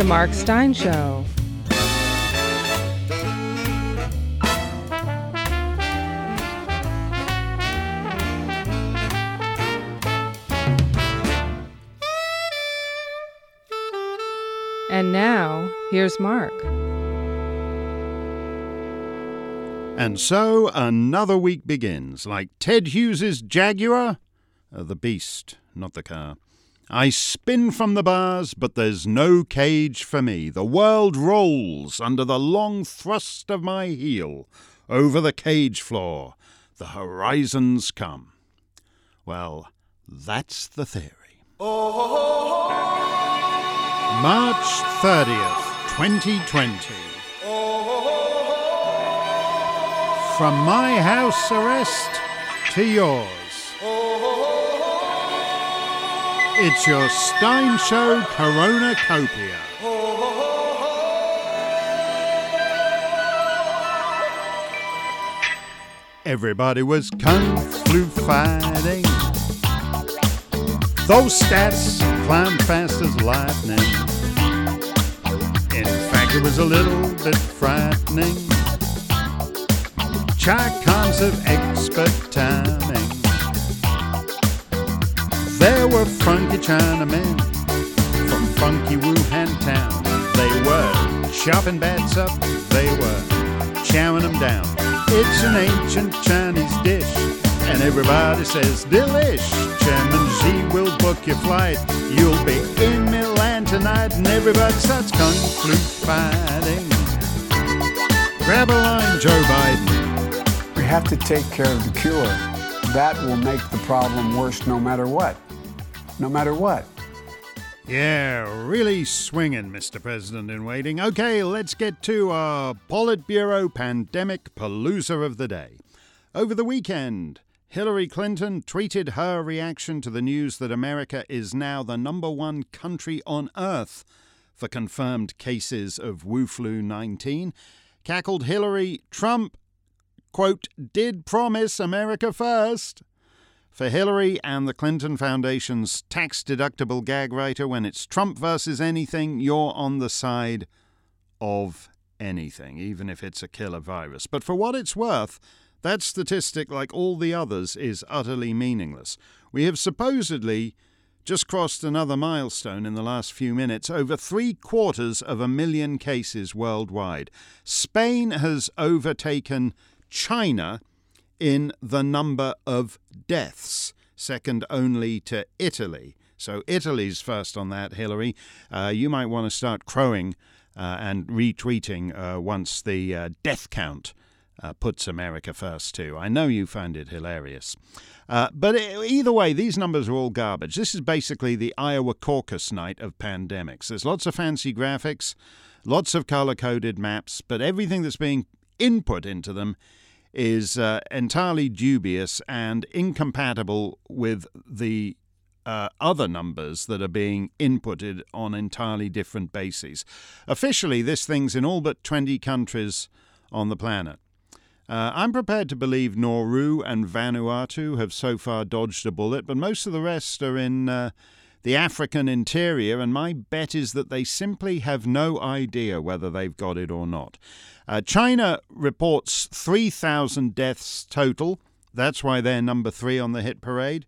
The Mark Steyn Show. And now, here's Mark. And so another week begins, like Ted Hughes's Jaguar, uh, the beast, not the car. I spin from the bars, but there's no cage for me. The world rolls under the long thrust of my heel. Over the cage floor, the horizons come. Well, that's the theory. March 30th, 2020. From my house arrest to yours. It's your Steyn Show Corona Copia. Everybody was kung flu fighting. Those stats climb fast as lightning. In fact, it was a little bit frightening. ChiComs of expert timing. There were funky Chinamen from funky Wuhan town. They were chopping bats up, they were chowing them down. It's an ancient Chinese dish, and everybody says delish. Chairman Xi will book your flight. You'll be in Milan tonight, and everybody starts kung flu fighting. Grab a line, Joe Biden. We have to take care of the cure. That will make the problem worse no matter what. No matter what. Yeah, really swinging, Mr. President in waiting. Okay, let's get to our Politburo pandemic palooza of the day. Over the weekend, Hillary Clinton tweeted her reaction to the news that America is now the number one country on earth for confirmed cases of Wu flu 19. Cackled Hillary, Trump, quote, did promise America first. For Hillary and the Clinton Foundation's tax deductible gag writer, when it's Trump versus anything, you're on the side of anything, even if it's a killer virus. But for what it's worth, that statistic, like all the others, is utterly meaningless. We have supposedly just crossed another milestone in the last few minutes over three quarters of a million cases worldwide. Spain has overtaken China in the number of deaths, second only to Italy. So Italy's first on that, Hillary. Uh, you might want to start crowing uh, and retweeting uh, once the uh, death count uh, puts America first, too. I know you find it hilarious. Uh, but either way, these numbers are all garbage. This is basically the Iowa caucus night of pandemics. There's lots of fancy graphics, lots of color coded maps, but everything that's being input into them is uh, entirely dubious and incompatible with the uh, other numbers that are being inputted on entirely different bases. Officially, this thing's in all but 20 countries on the planet. Uh, I'm prepared to believe Nauru and Vanuatu have so far dodged a bullet, but most of the rest are in uh, the African interior, and my bet is that they simply have no idea whether they've got it or not. Uh, China reports 3,000 deaths total. That's why they're number three on the hit parade.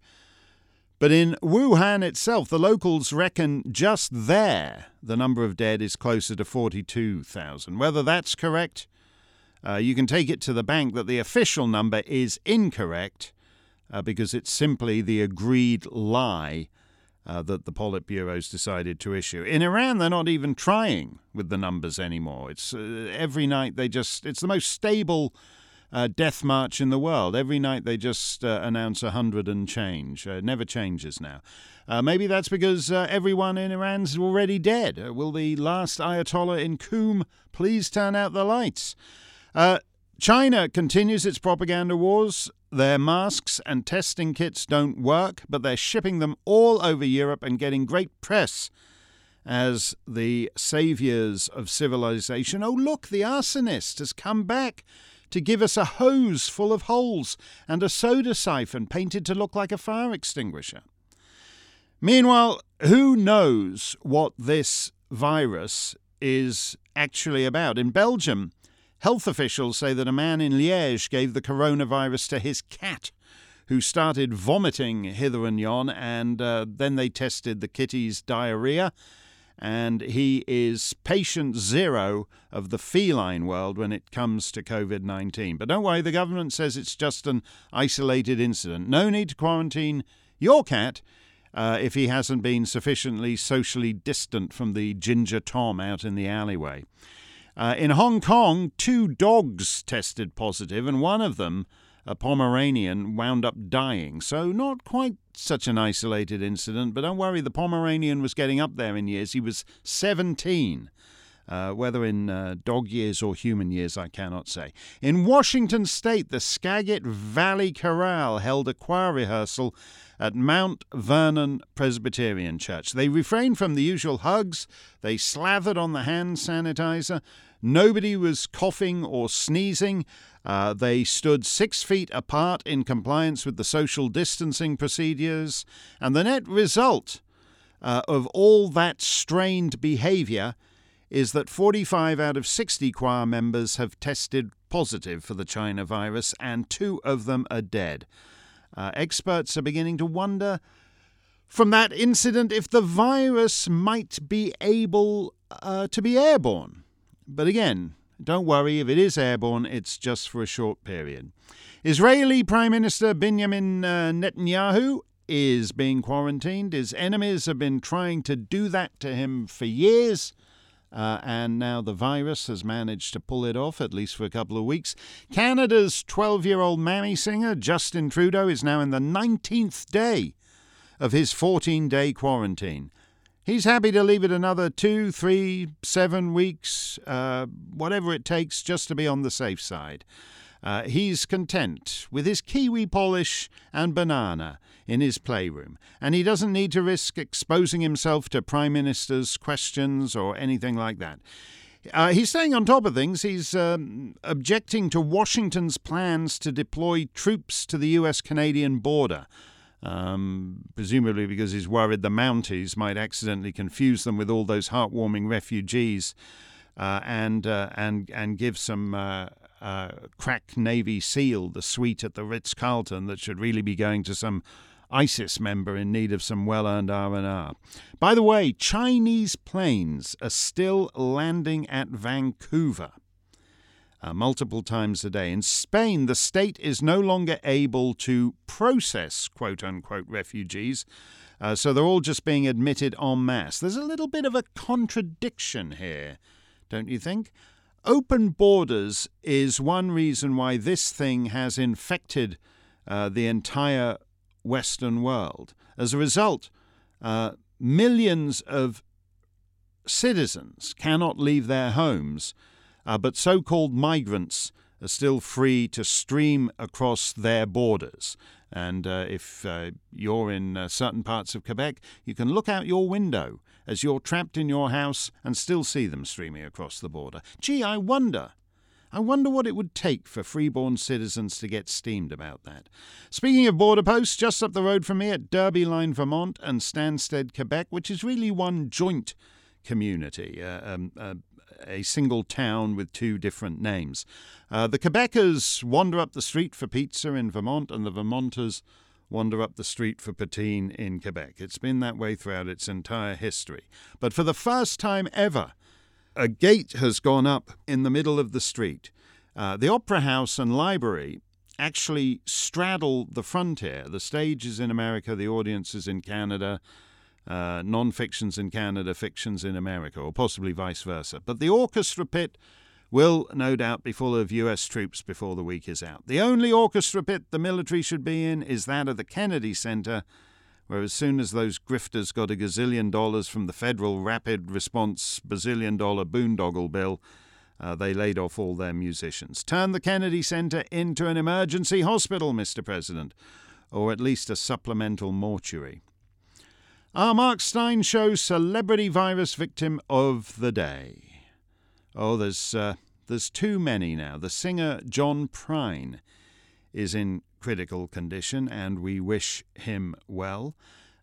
But in Wuhan itself, the locals reckon just there the number of dead is closer to 42,000. Whether that's correct, uh, you can take it to the bank that the official number is incorrect uh, because it's simply the agreed lie uh, that the Politburo's decided to issue. In Iran, they're not even trying with the numbers anymore. It's uh, every night they just, it's the most stable. Uh, death march in the world. Every night they just uh, announce a hundred and change. Uh, never changes now. Uh, maybe that's because everyone in Iran's already dead. Will the last Ayatollah in Qum please turn out the lights? China continues its propaganda wars. Their masks and testing kits don't work, but they're shipping them all over Europe and getting great press as the saviors of civilization. Oh, look, the arsonist has come back to give us a hose full of holes and a soda siphon painted to look like a fire extinguisher. Meanwhile, who knows what this virus is actually about. In Belgium, health officials say that a man in Liège gave the coronavirus to his cat, who started vomiting hither and yon, and uh, then they tested the kitty's diarrhea. And he is patient zero of the feline world when it comes to COVID 19. But don't worry, the government says it's just an isolated incident. No need to quarantine your cat uh, if he hasn't been sufficiently socially distant from the ginger Tom out in the alleyway. Uh, in Hong Kong, two dogs tested positive, and one of them, a Pomeranian, wound up dying. So, not quite such an isolated incident, but don't worry, the Pomeranian was getting up there in years. He was 17. Uh, whether in uh, dog years or human years, I cannot say. In Washington state, the Skagit Valley Chorale held a choir rehearsal at Mount Vernon Presbyterian Church. They refrained from the usual hugs, they slathered on the hand sanitizer. Nobody was coughing or sneezing. Uh, they stood six feet apart in compliance with the social distancing procedures. And the net result uh, of all that strained behavior is that 45 out of 60 choir members have tested positive for the China virus, and two of them are dead. Uh, experts are beginning to wonder from that incident if the virus might be able uh, to be airborne. But again, don't worry, if it is airborne, it's just for a short period. Israeli Prime Minister Benjamin uh, Netanyahu is being quarantined. His enemies have been trying to do that to him for years. Uh, and now the virus has managed to pull it off, at least for a couple of weeks. Canada's 12 year old mammy singer, Justin Trudeau, is now in the 19th day of his 14 day quarantine. He's happy to leave it another two, three, seven weeks, uh, whatever it takes, just to be on the safe side. Uh, he's content with his kiwi polish and banana in his playroom, and he doesn't need to risk exposing himself to Prime Minister's questions or anything like that. Uh, he's staying on top of things. He's um, objecting to Washington's plans to deploy troops to the US Canadian border. Um, presumably because he's worried the Mounties might accidentally confuse them with all those heartwarming refugees uh, and, uh, and, and give some uh, uh, crack Navy SEAL the suite at the Ritz Carlton that should really be going to some ISIS member in need of some well-earned R&R. By the way, Chinese planes are still landing at Vancouver. Uh, multiple times a day. In Spain, the state is no longer able to process quote unquote refugees, uh, so they're all just being admitted en masse. There's a little bit of a contradiction here, don't you think? Open borders is one reason why this thing has infected uh, the entire Western world. As a result, uh, millions of citizens cannot leave their homes, uh, but so called migrants are still free to stream across their borders. And uh, if uh, you're in uh, certain parts of Quebec, you can look out your window as you're trapped in your house and still see them streaming across the border. Gee, I wonder. I wonder what it would take for freeborn citizens to get steamed about that. Speaking of border posts, just up the road from me at Derby Line, Vermont, and Stanstead, Quebec, which is really one joint community, uh, um, uh, a single town with two different names. Uh, the Quebecers wander up the street for pizza in Vermont, and the Vermonters wander up the street for poutine in Quebec. It's been that way throughout its entire history. But for the first time ever, a gate has gone up in the middle of the street. Uh, the Opera House and Library actually straddle the frontier. The stage is in America, the audience is in Canada. Uh, non fictions in Canada, fictions in America, or possibly vice versa. But the orchestra pit will no doubt be full of US troops before the week is out. The only orchestra pit the military should be in is that of the Kennedy Center, where as soon as those grifters got a gazillion dollars from the federal rapid response bazillion dollar boondoggle bill, uh, they laid off all their musicians. Turn the Kennedy Center into an emergency hospital, Mr. President, or at least a supplemental mortuary. Our Mark Steyn show celebrity virus victim of the day. Oh, there's uh, there's too many now. The singer John Prine is in critical condition, and we wish him well.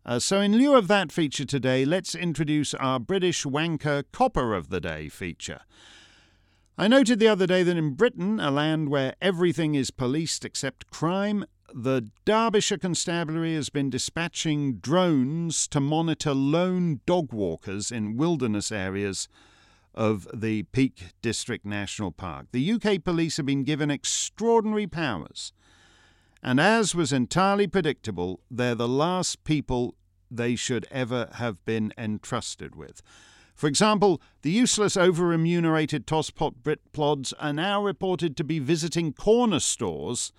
Uh, so, in lieu of that feature today, let's introduce our British Wanker Copper of the Day feature. I noted the other day that in Britain, a land where everything is policed except crime, the Derbyshire Constabulary has been dispatching drones to monitor lone dog walkers in wilderness areas of the Peak District National Park. The UK police have been given extraordinary powers, and as was entirely predictable, they're the last people they should ever have been entrusted with. For example, the useless over remunerated tosspot Brit plods are now reported to be visiting corner stores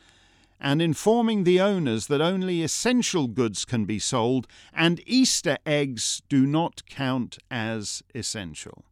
and informing the owners that only essential goods can be sold and Easter eggs do not count as essential.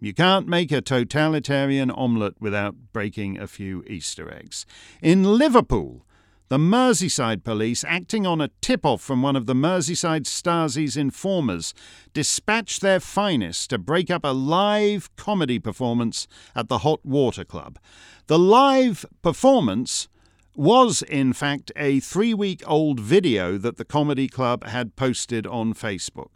You can't make a totalitarian omelette without breaking a few Easter eggs. In Liverpool, the Merseyside police, acting on a tip off from one of the Merseyside Stasi's informers, dispatched their finest to break up a live comedy performance at the Hot Water Club. The live performance was, in fact, a three week old video that the comedy club had posted on Facebook.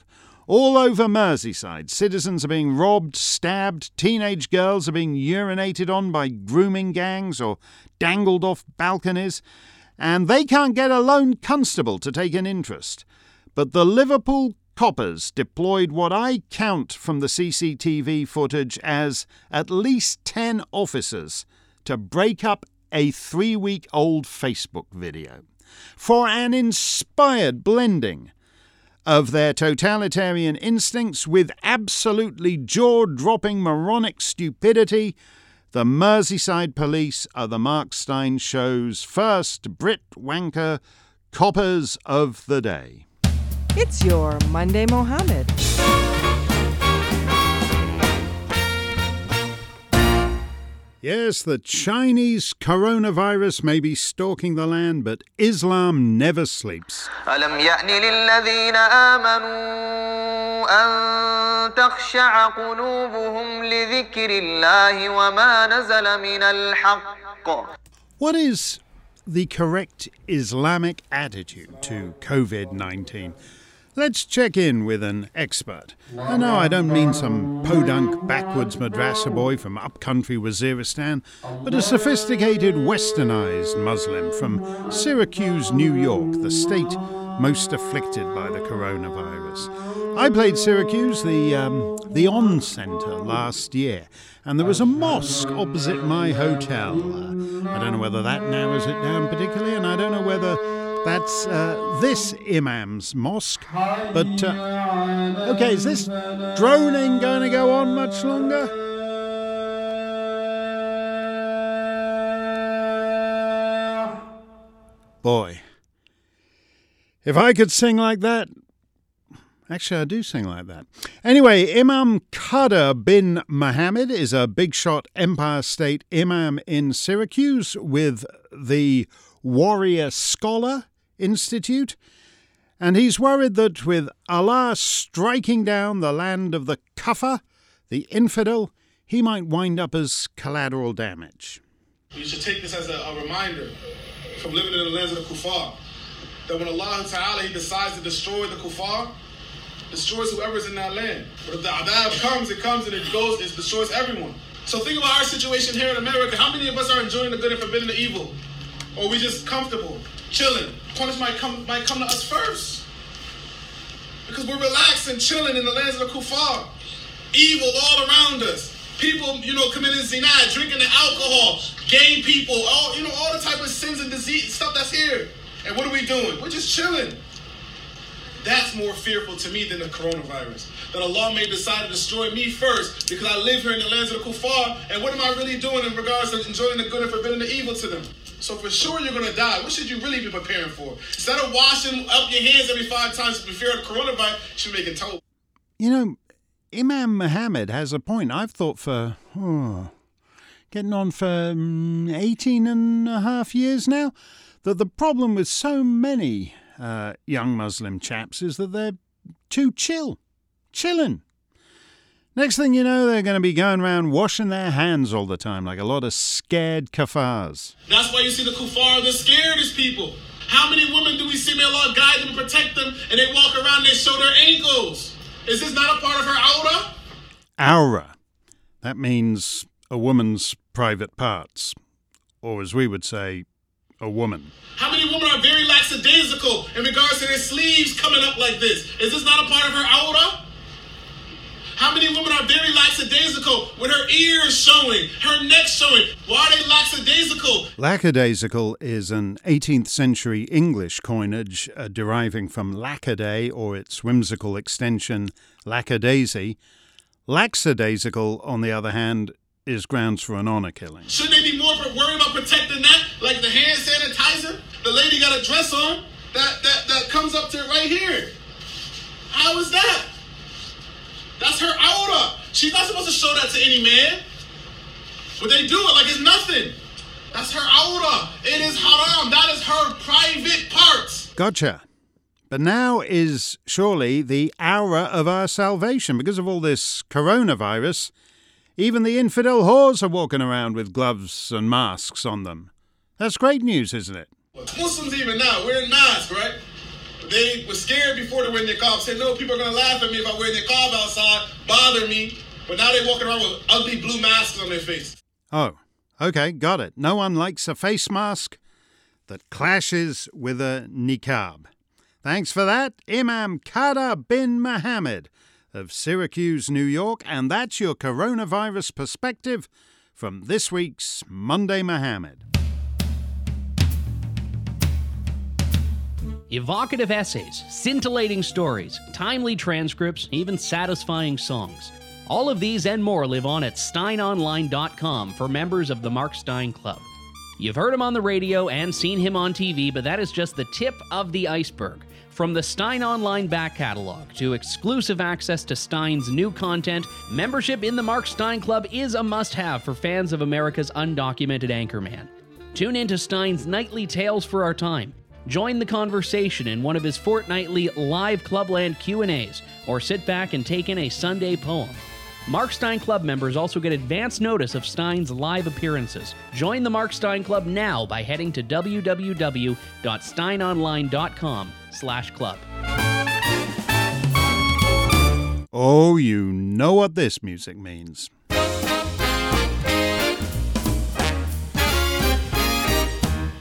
All over Merseyside, citizens are being robbed, stabbed, teenage girls are being urinated on by grooming gangs or dangled off balconies, and they can't get a lone constable to take an interest. But the Liverpool coppers deployed what I count from the CCTV footage as at least 10 officers to break up a three week old Facebook video for an inspired blending of their totalitarian instincts with absolutely jaw dropping moronic stupidity. The Merseyside police are the Mark Steyn show's first Brit wanker coppers of the day. It's your Monday Mohammed. Yes, the Chinese coronavirus may be stalking the land, but Islam never sleeps. ألم يأن للذين آمنوا أن تخشع قلوبهم لذكر الله وما نزل من الحق What is the correct Islamic attitude to COVID 19? Let's check in with an expert. And no, I don't mean some podunk backwards madrasa boy from upcountry Waziristan, but a sophisticated westernized Muslim from Syracuse, New York, the state most afflicted by the coronavirus. I played Syracuse, the um, the On Center, last year, and there was a mosque opposite my hotel. Uh, I don't know whether that narrows it down particularly, and I don't know whether that's uh, this Imam's mosque. But, uh, okay, is this droning going to go on much longer? Boy, if I could sing like that, Actually, I do sing like that. Anyway, Imam Kader bin Muhammad is a big shot Empire State Imam in Syracuse with the Warrior Scholar Institute. And he's worried that with Allah striking down the land of the Kafir, the infidel, he might wind up as collateral damage. You should take this as a, a reminder from living in the lands of the kuffar that when Allah Ta'ala He decides to destroy the kuffar, destroys whoever's in that land. But if the adhab comes, it comes and it goes, it destroys everyone. So think about our situation here in America. How many of us are enjoying the good and forbidding the evil? Or we just comfortable, chilling? Punishment might come might come to us first. Because we're relaxed and chilling in the lands of the kuffar. Evil all around us. People, you know, committing zina, drinking the alcohol, gay people, all you know, all the type of sins and disease stuff that's here. And what are we doing? We're just chilling. That's more fearful to me than the coronavirus. That Allah may decide to destroy me first because I live here in the lands of the kuffar. And what am I really doing in regards to enjoying the good and forbidding the evil to them? So for sure you're gonna die. What should you really be preparing for? Instead of washing up your hands every five times to fear of coronavirus, you should be making toast. You know, Imam Muhammad has a point. I've thought for oh, getting on for um, 18 and a half years now that the problem with so many uh, young Muslim chaps is that they're too chill, chilling. Next thing you know, they're going to be going around washing their hands all the time, like a lot of scared kafars. That's why you see the kuffar, the scaredest people. How many women do we see may Allah guide them and protect them and they walk around and they show their ankles? Is this not a part of her awrah? Awrah. That means a woman's private parts. Or as we would say, a woman. How many women are very lackadaisical in regards to their sleeves coming up like this? Is this not a part of her awrah? How many women are very lackadaisical with her ears showing, her neck showing? Why are they lackadaisical? Lackadaisical is an 18th century English coinage uh, deriving from lackaday or its whimsical extension, lackadaisy. Lackadaisical, on the other hand, is grounds for an honor killing. Shouldn't they be more worried about protecting that? Like the hand sanitizer? The lady got a dress on that, that, that comes up to right here. How is that? That's her awrah. She's not supposed to show that to any man. But they do it like it's nothing. That's her awrah. It is haram. That is her private parts. Gotcha. But now is surely the hour of our salvation because of all this coronavirus. Even the infidel whores are walking around with gloves and masks on them. That's great news, isn't it? Muslims even now wearing masks, right? They were scared before they wear their niqab. Said, no, people are going to laugh at me if I wear niqab outside, bother me. But now they're walking around with ugly blue masks on their face. Oh, okay, got it. No one likes a face mask that clashes with a niqab. Thanks for that, Imam Kada bin Mohammed of Syracuse, New York. And that's your coronavirus perspective from this week's Monday Mohammed. Evocative essays, scintillating stories, timely transcripts, even satisfying songs. All of these and more live on at steynonline.com for members of the Mark Steyn Club. You've heard him on the radio and seen him on TV, but that is just the tip of the iceberg. From the Steyn Online back catalog to exclusive access to Steyn's new content, membership in the Mark Steyn Club is a must have for fans of America's undocumented anchorman. Tune in to Steyn's nightly Tales for Our Time. Join the conversation in one of his fortnightly live Clubland Q&As or sit back and take in a Sunday poem. Mark Steyn Club members also get advance notice of Steyn's live appearances. Join the Mark Steyn Club now by heading to www.steynonline.com slash club. Oh, you know what this music means.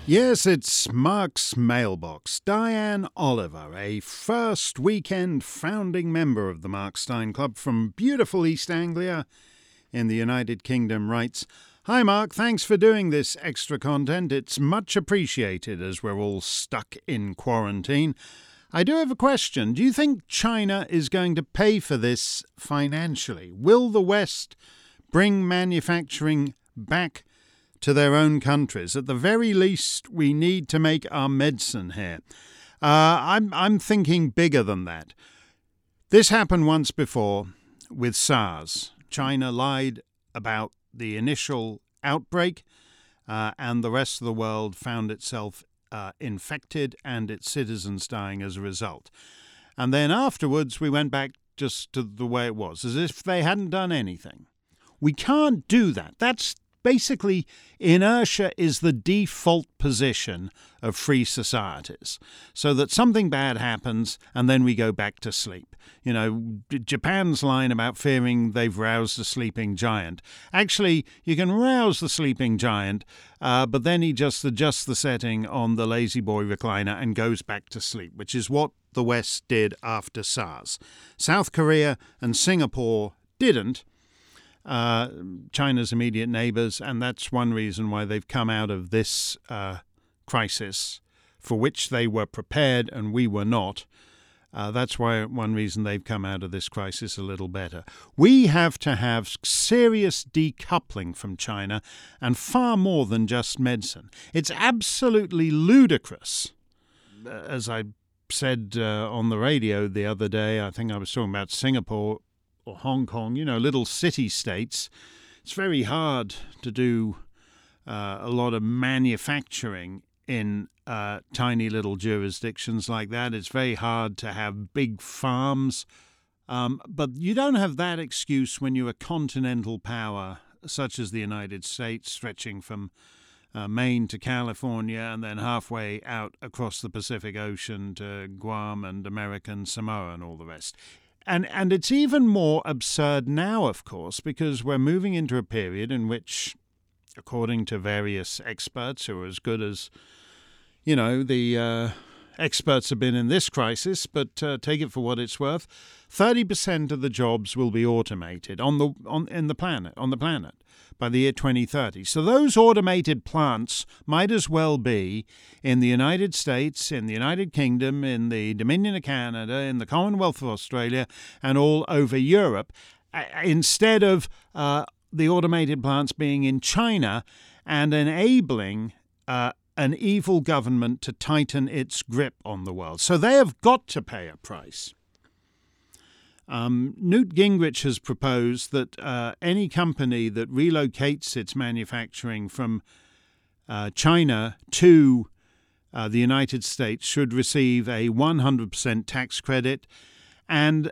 Yes, it's Mark's mailbox. Diane Oliver, a first weekend founding member of the Mark Steyn Club from beautiful East Anglia in the United Kingdom, writes Hi, Mark. Thanks for doing this extra content. It's much appreciated as we're all stuck in quarantine. I do have a question. Do you think China is going to pay for this financially? Will the West bring manufacturing back to their own countries? At the very least, we need to make our medicine here. Uh, I'm, I'm thinking bigger than that. This happened once before with SARS. China lied about the initial outbreak, uh, and the rest of the world found itself uh, infected and its citizens dying as a result. And then afterwards, we went back just to the way it was, as if they hadn't done anything. We can't do that. That's basically inertia is the default position of free societies so that something bad happens and then we go back to sleep. You know japan's line about fearing they've roused the sleeping giant. Actually you can rouse the sleeping giant uh, but then he just adjusts the setting on the La-Z-Boy recliner and goes back to sleep which is what the west did after sars. South korea and singapore didn't uh, China's immediate neighbors, and that's one reason why they've come out of this uh, crisis, for which they were prepared and we were not. Uh, that's why one reason they've come out of this crisis a little better. We have to have serious decoupling from China and far more than just medicine. It's absolutely ludicrous, as I said uh, on the radio the other day. I think I was talking about Singapore or Hong Kong, you know, little city states, it's very hard to do uh, a lot of manufacturing in uh, tiny little jurisdictions like that. It's very hard to have big farms. Um, but you don't have that excuse when you're a continental power such as the United States, stretching from uh, Maine to California, and then halfway out across the Pacific Ocean to Guam and American Samoa and all the rest. And, and it's even more absurd now, of course, because we're moving into a period in which, according to various experts who are as good as, you know, the uh, experts have been in this crisis, but uh, take it for what it's worth, 30% of the jobs will be automated on the on in the planet on the planet by the year 2030. So those automated plants might as well be in the United States, in the United Kingdom, in the Dominion of Canada, in the Commonwealth of Australia, and all over Europe, instead of uh, the automated plants being in China and enabling uh, an evil government to tighten its grip on the world. So they have got to pay a price. Um, Newt Gingrich has proposed that uh, any company that relocates its manufacturing from uh, China to uh, the United States should receive a 100% tax credit and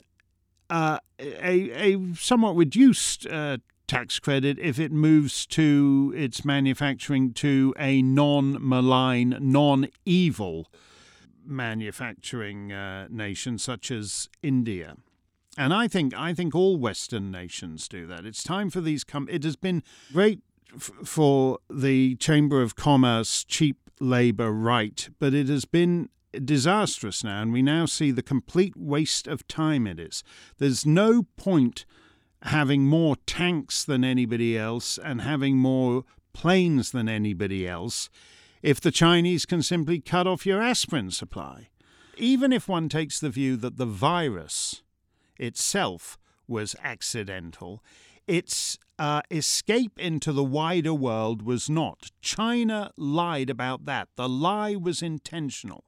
uh, a, a, somewhat reduced uh, tax credit if it moves to its manufacturing to a non malign, non evil manufacturing uh, nation such as India. And I think I think all Western nations do that. It's time for these come. It has been great f- for the Chamber of Commerce cheap labour right, but it has been disastrous now, and we now see the complete waste of time it is. There's no point having more tanks than anybody else and having more planes than anybody else if the Chinese can simply cut off your aspirin supply. Even if one takes the view that the virus itself was accidental. Its uh, escape into the wider world was not. China lied about that. The lie was intentional.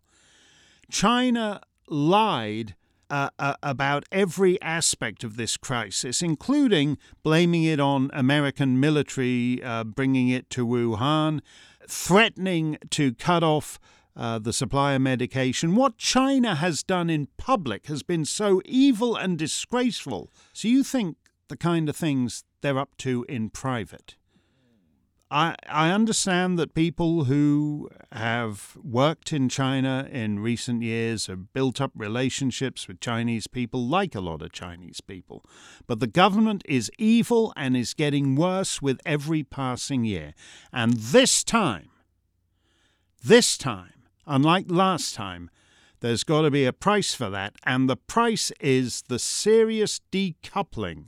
China lied uh, uh, about every aspect of this crisis, including blaming it on American military, uh, bringing it to Wuhan, threatening to cut off uh, the supply of medication. What China has done in public has been so evil and disgraceful. So you think the kind of things they're up to in private? I, I understand that people who have worked in China in recent years have built up relationships with Chinese people, like a lot of Chinese people. But the government is evil and is getting worse with every passing year. And this time, this time, Unlike last time, there's got to be a price for that, and the price is the serious decoupling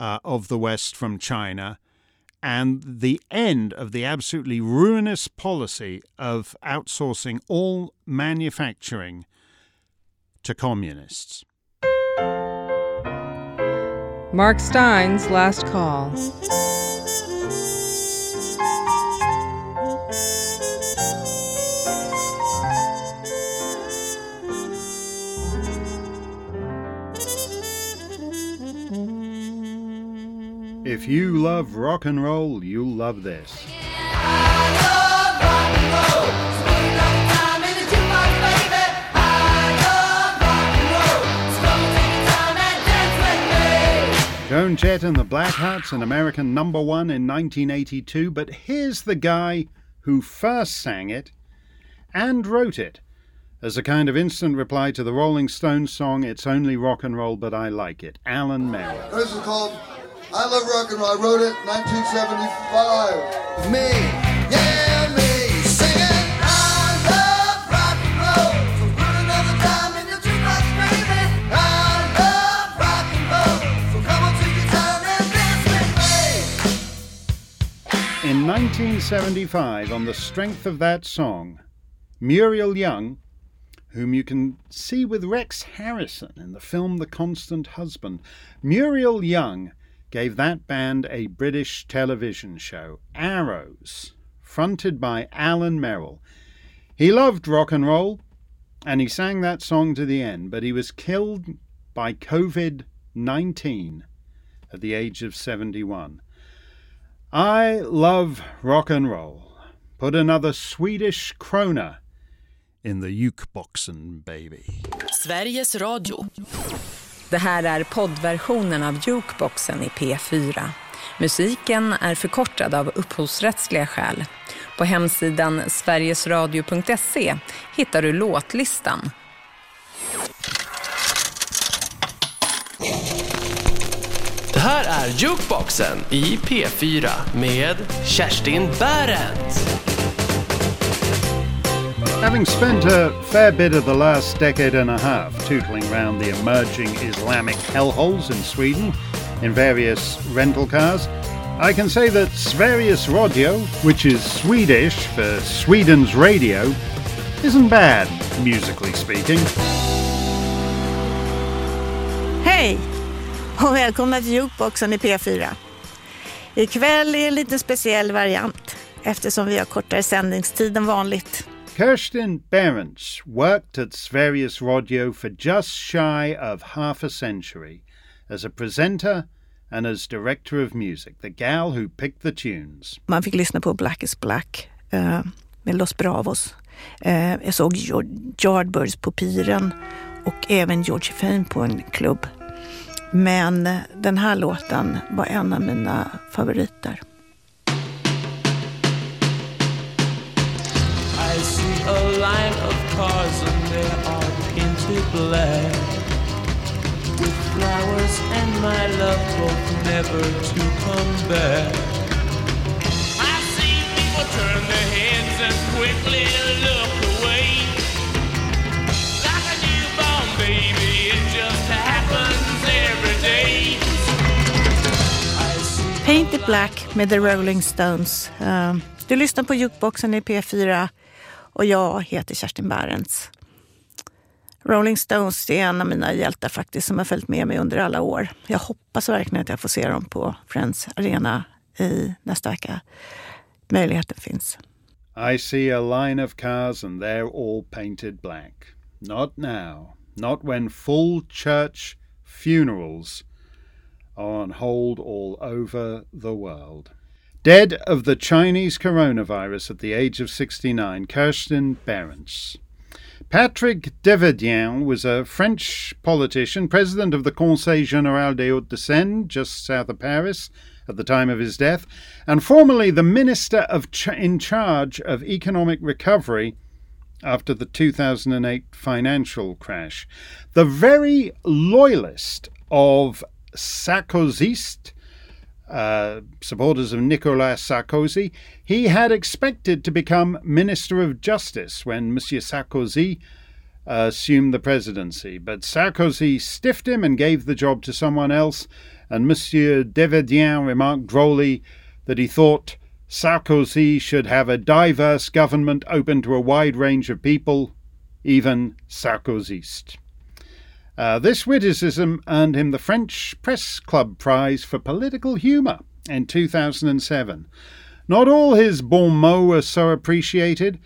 uh, of the West from China and the end of the absolutely ruinous policy of outsourcing all manufacturing to communists. Mark Steyn's last call. If you love rock and roll, you'll love this. Joan Jett and the Blackhearts, an American number one in 1982, but here's the guy who first sang it and wrote it as a kind of instant reply to the Rolling Stones song It's Only Rock and Roll But I Like It, Alan Merrill. This is called I Love Rock and Roll. I wrote it 1975. Me, yeah, me, singing. I love rock and roll. So put another dime in your jukebox, baby. I love rock and roll. So come on, take your time and dance with me. In 1975, on the strength of that song, Muriel Young, whom you can see with Rex Harrison in the film The Constant Husband, Muriel Young gave that band a British television show, Arrows, fronted by Alan Merrill. He loved rock and roll, and he sang that song to the end, but he was killed by COVID 19 at the age of 71. I love rock and roll. Put another Swedish krona in the jukeboxen, baby. Sveriges Radio. Det här är poddversionen av Jukeboxen i P4. Musiken är förkortad av upphovsrättsliga skäl. På hemsidan sverigesradio.se hittar du låtlistan. Det här är Jukeboxen i P4 med Kerstin Bärent. Having spent a fair bit of the last decade and a half tootling around the emerging Islamic hellholes in Sweden in various rental cars, I can say that Sveriges Radio, which is Swedish for Sweden's radio, isn't bad, musically speaking. Hej och välkomna till Jukeboxen i P4. Ikväll är en lite speciell variant eftersom vi har kortare sändningstid än vanligt. Kirsten Behrendtz worked at Sveriges Radio for just shy of half a century as a presenter and as director of music, the gal who picked the tunes. Man fick lyssna på Black is Black eh, med Los Bravos. Eh, jag såg Yardbirds på Piren och även Georgie Fame på en klubb. Men den här låten var en av mina favoriter. Painted black with flowers and my love both never to come back. I see people turn their heads and quickly look away. Like a newborn baby, it just happens every day. Paint It Black med The Rolling Stones. Eh, Du lyssnar på Jukeboxen i P4 och jag heter Kerstin Bärens. Rolling Stones är en av mina hjältar faktiskt som har följt med mig under alla år. Jag hoppas verkligen att jag får se dem på Friends Arena i nästa vecka. Möjligheten finns. I see a line of cars and they're all painted black. Not now. Not when full church funerals are on hold all over the world. Dead of the Chinese coronavirus at the age of 69, Kirsten Behrens. Patrick Devedjian was a French politician, president of the Conseil Général des Hauts-de-Seine, just south of Paris, at the time of his death, and formerly the minister of ch- in charge of economic recovery after the 2008 financial crash. The very loyalist of Sarkozyst, uh, supporters of Nicolas Sarkozy, he had expected to become Minister of Justice when Monsieur Sarkozy uh, assumed the presidency. But Sarkozy stiffed him and gave the job to someone else, and Monsieur Devedjian remarked drolly that he thought Sarkozy should have a diverse government open to a wide range of people, even Sarkozyst. Uh, this witticism earned him the French Press Club Prize for Political Humour in 2007. Not all his bon mots were so appreciated.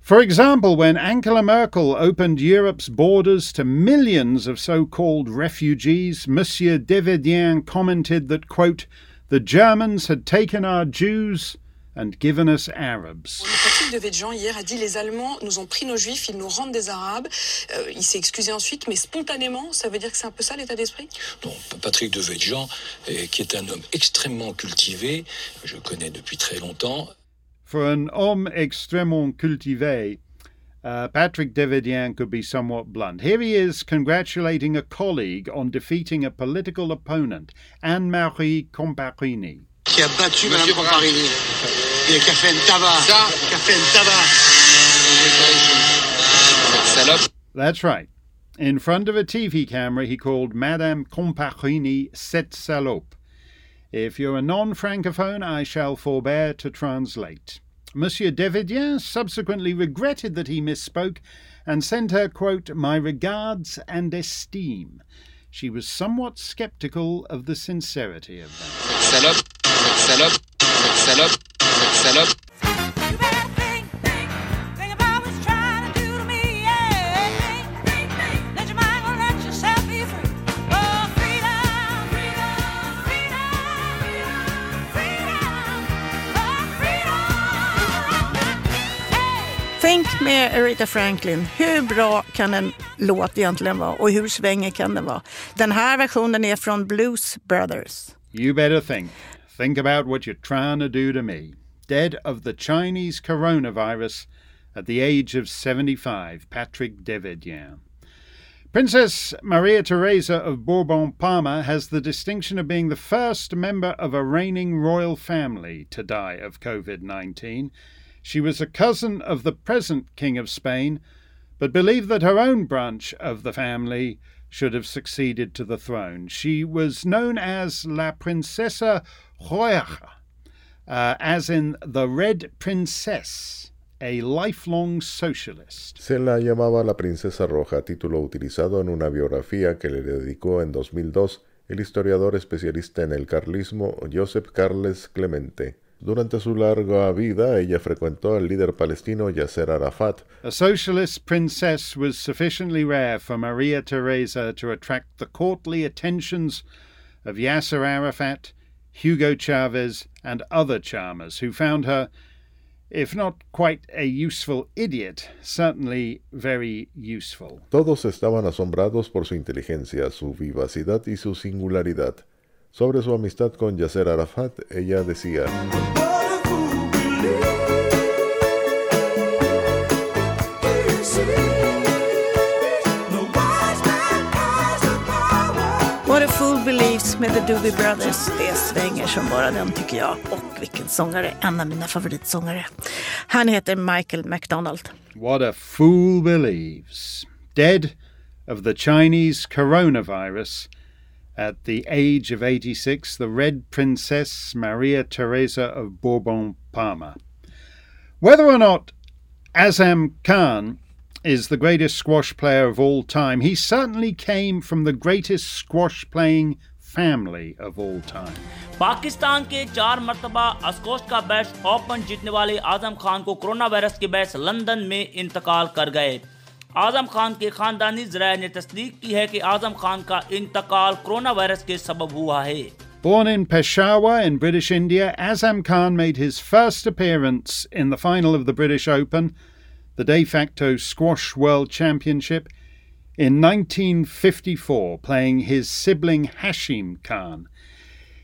For example, when Angela Merkel opened Europe's borders to millions of so called refugees, Monsieur Devedjian commented that, quote, the Germans had taken our Jews and given us Arabs. Patrick Devedjian hier a dit les Allemands nous ont pris nos juifs, ils nous rendent des Arabes. Euh, il s'est excusé ensuite, mais spontanément, ça veut dire que c'est un peu ça l'état d'esprit Non, Patrick Devedjian, euh, qui est un homme extrêmement cultivé, je le connais depuis très longtemps. For an homme extrêmement cultivé, uh, Patrick Devedjian could be somewhat blunt. Here he is congratulating a colleague on defeating a political opponent, Anne-Marie Comparini. Qui a battu Madame Comparini et qui a fait un tabac. Qui a fait. Salope. That's right. In front of a TV camera, he called Madame Comparini cette salope. If you're a non francophone, I shall forbear to translate. Monsieur Devedjian subsequently regretted that he misspoke and sent her, quote, my regards and esteem. She was somewhat sceptical of the sincerity of that. Salope. Salope. Salope. Salope. Think med Aretha Franklin. Hur bra kan en låt egentligen vara och hur svängig kan den vara? Den här versionen är från Blues Brothers. You better think. Think about what you're trying to do to me. Dead of the Chinese coronavirus at the age of 75, Patrick Devedjian. Princess Maria Theresa of Bourbon Parma has the distinction of being the first member of a reigning royal family to die of COVID 19. She was a cousin of the present King of Spain, but believed that her own branch of the family should have succeeded to the throne. She was known as La Princesa Roja, uh, as in the Red Princess. A lifelong socialist. Se la llamaba la Princesa Roja, título utilizado en una biografía que le dedicó en 2002 el historiador especialista en el carlismo Josep Carles Clemente. Durante su larga vida, ella frecuentó al líder palestino Yasser Arafat. A socialist princess was sufficiently rare for Maria Theresa to attract the courtly attentions of Yasser Arafat, Hugo Chavez, and other charmers who found her if not quite a useful idiot, certainly very useful. Todos estaban asombrados por su inteligencia, su vivacidad y su singularidad. Sobre su amistad con Yasser Arafat, ella decía: The Doobie Brothers. Det svänger som bara den tycker jag. Och vilken sångare, en av mina favoritsångare. Han heter Michael McDonald. What a Fool Believes. Dead of the Chinese coronavirus at the age of 86, the Red Princess Maria Theresa of Bourbon Parma. Whether or not Azam Khan is the greatest squash player of all time, he certainly came from the greatest squash playing family of all time. Pakistan के चार मरतबा अस्कोश का best open जीतने वाले आजम खान को corona virus के base London में इंतकाल कर गए आजम खान के खानदानी जराये ने तस्दीक की है कि आजम खान का इंतकाल कोरोना वायरस के सबब हुआ है Born in Peshawar in British India, Azam Khan made his first appearance in the final of the British Open, the de facto Squash World Championship, in 1954, playing his sibling Hashim Khan.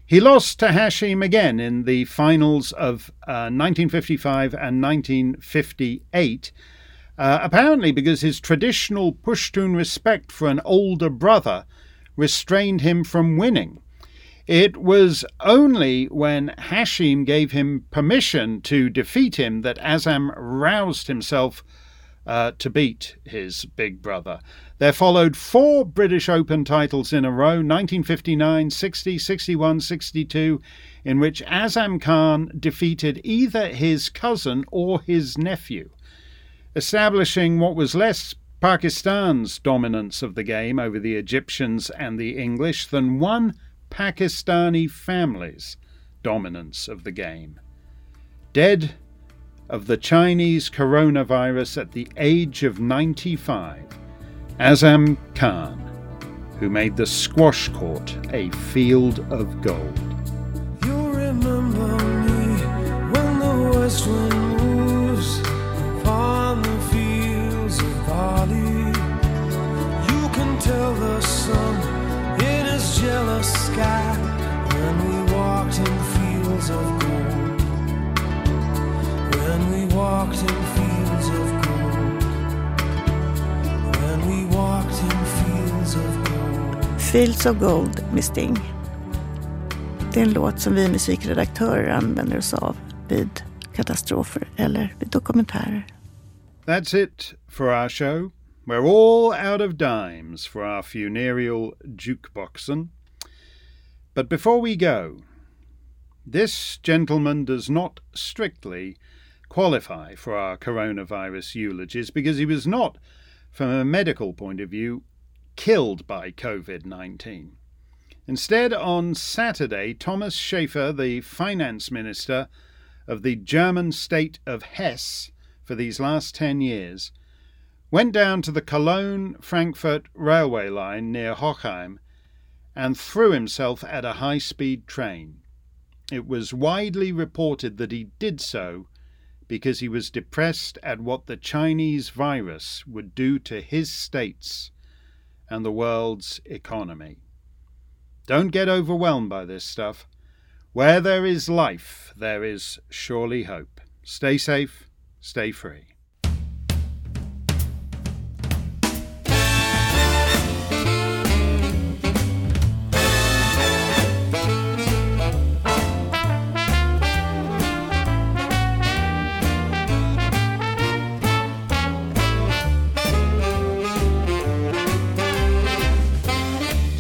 He lost to Hashim again in the finals of uh, 1955 and 1958, uh, apparently because his traditional Pushtun respect for an older brother restrained him from winning. It was only when Hashim gave him permission to defeat him that Azam roused himself uh, to beat his big brother. There followed four British Open titles in a row 1959, 60, 61, 62, in which Azam Khan defeated either his cousin or his nephew, establishing what was less Pakistan's dominance of the game over the Egyptians and the English than one Pakistani family's dominance of the game. Dead of the Chinese coronavirus at the age of 95, Azam Khan, who made the squash court a field of gold. You remember me when the west wind moves upon the fields of barley. You can tell the sun in his jealous sky when we walked in fields of gold. When we walked in fields of gold. When we walked in fields of gold. Fields of Gold med Sting. Det är en låt som vi musikredaktörer använder oss av vid katastrofer eller vid dokumentärer. That's it for our show. We're all out of dimes for our funereal jukeboxen. But before we go, this gentleman does not strictly qualify for our coronavirus eulogies because he was not, from a medical point of view, killed by COVID 19. Instead, on Saturday, Thomas Schaefer, the finance minister of the German state of Hesse for these last 10 years, went down to the Cologne Frankfurt railway line near Hochheim and threw himself at a high speed train. It was widely reported that he did so because he was depressed at what the Chinese virus would do to his states and the world's economy. Don't get overwhelmed by this stuff. Where there is life, there is surely hope. Stay safe, stay free.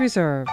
Reserved.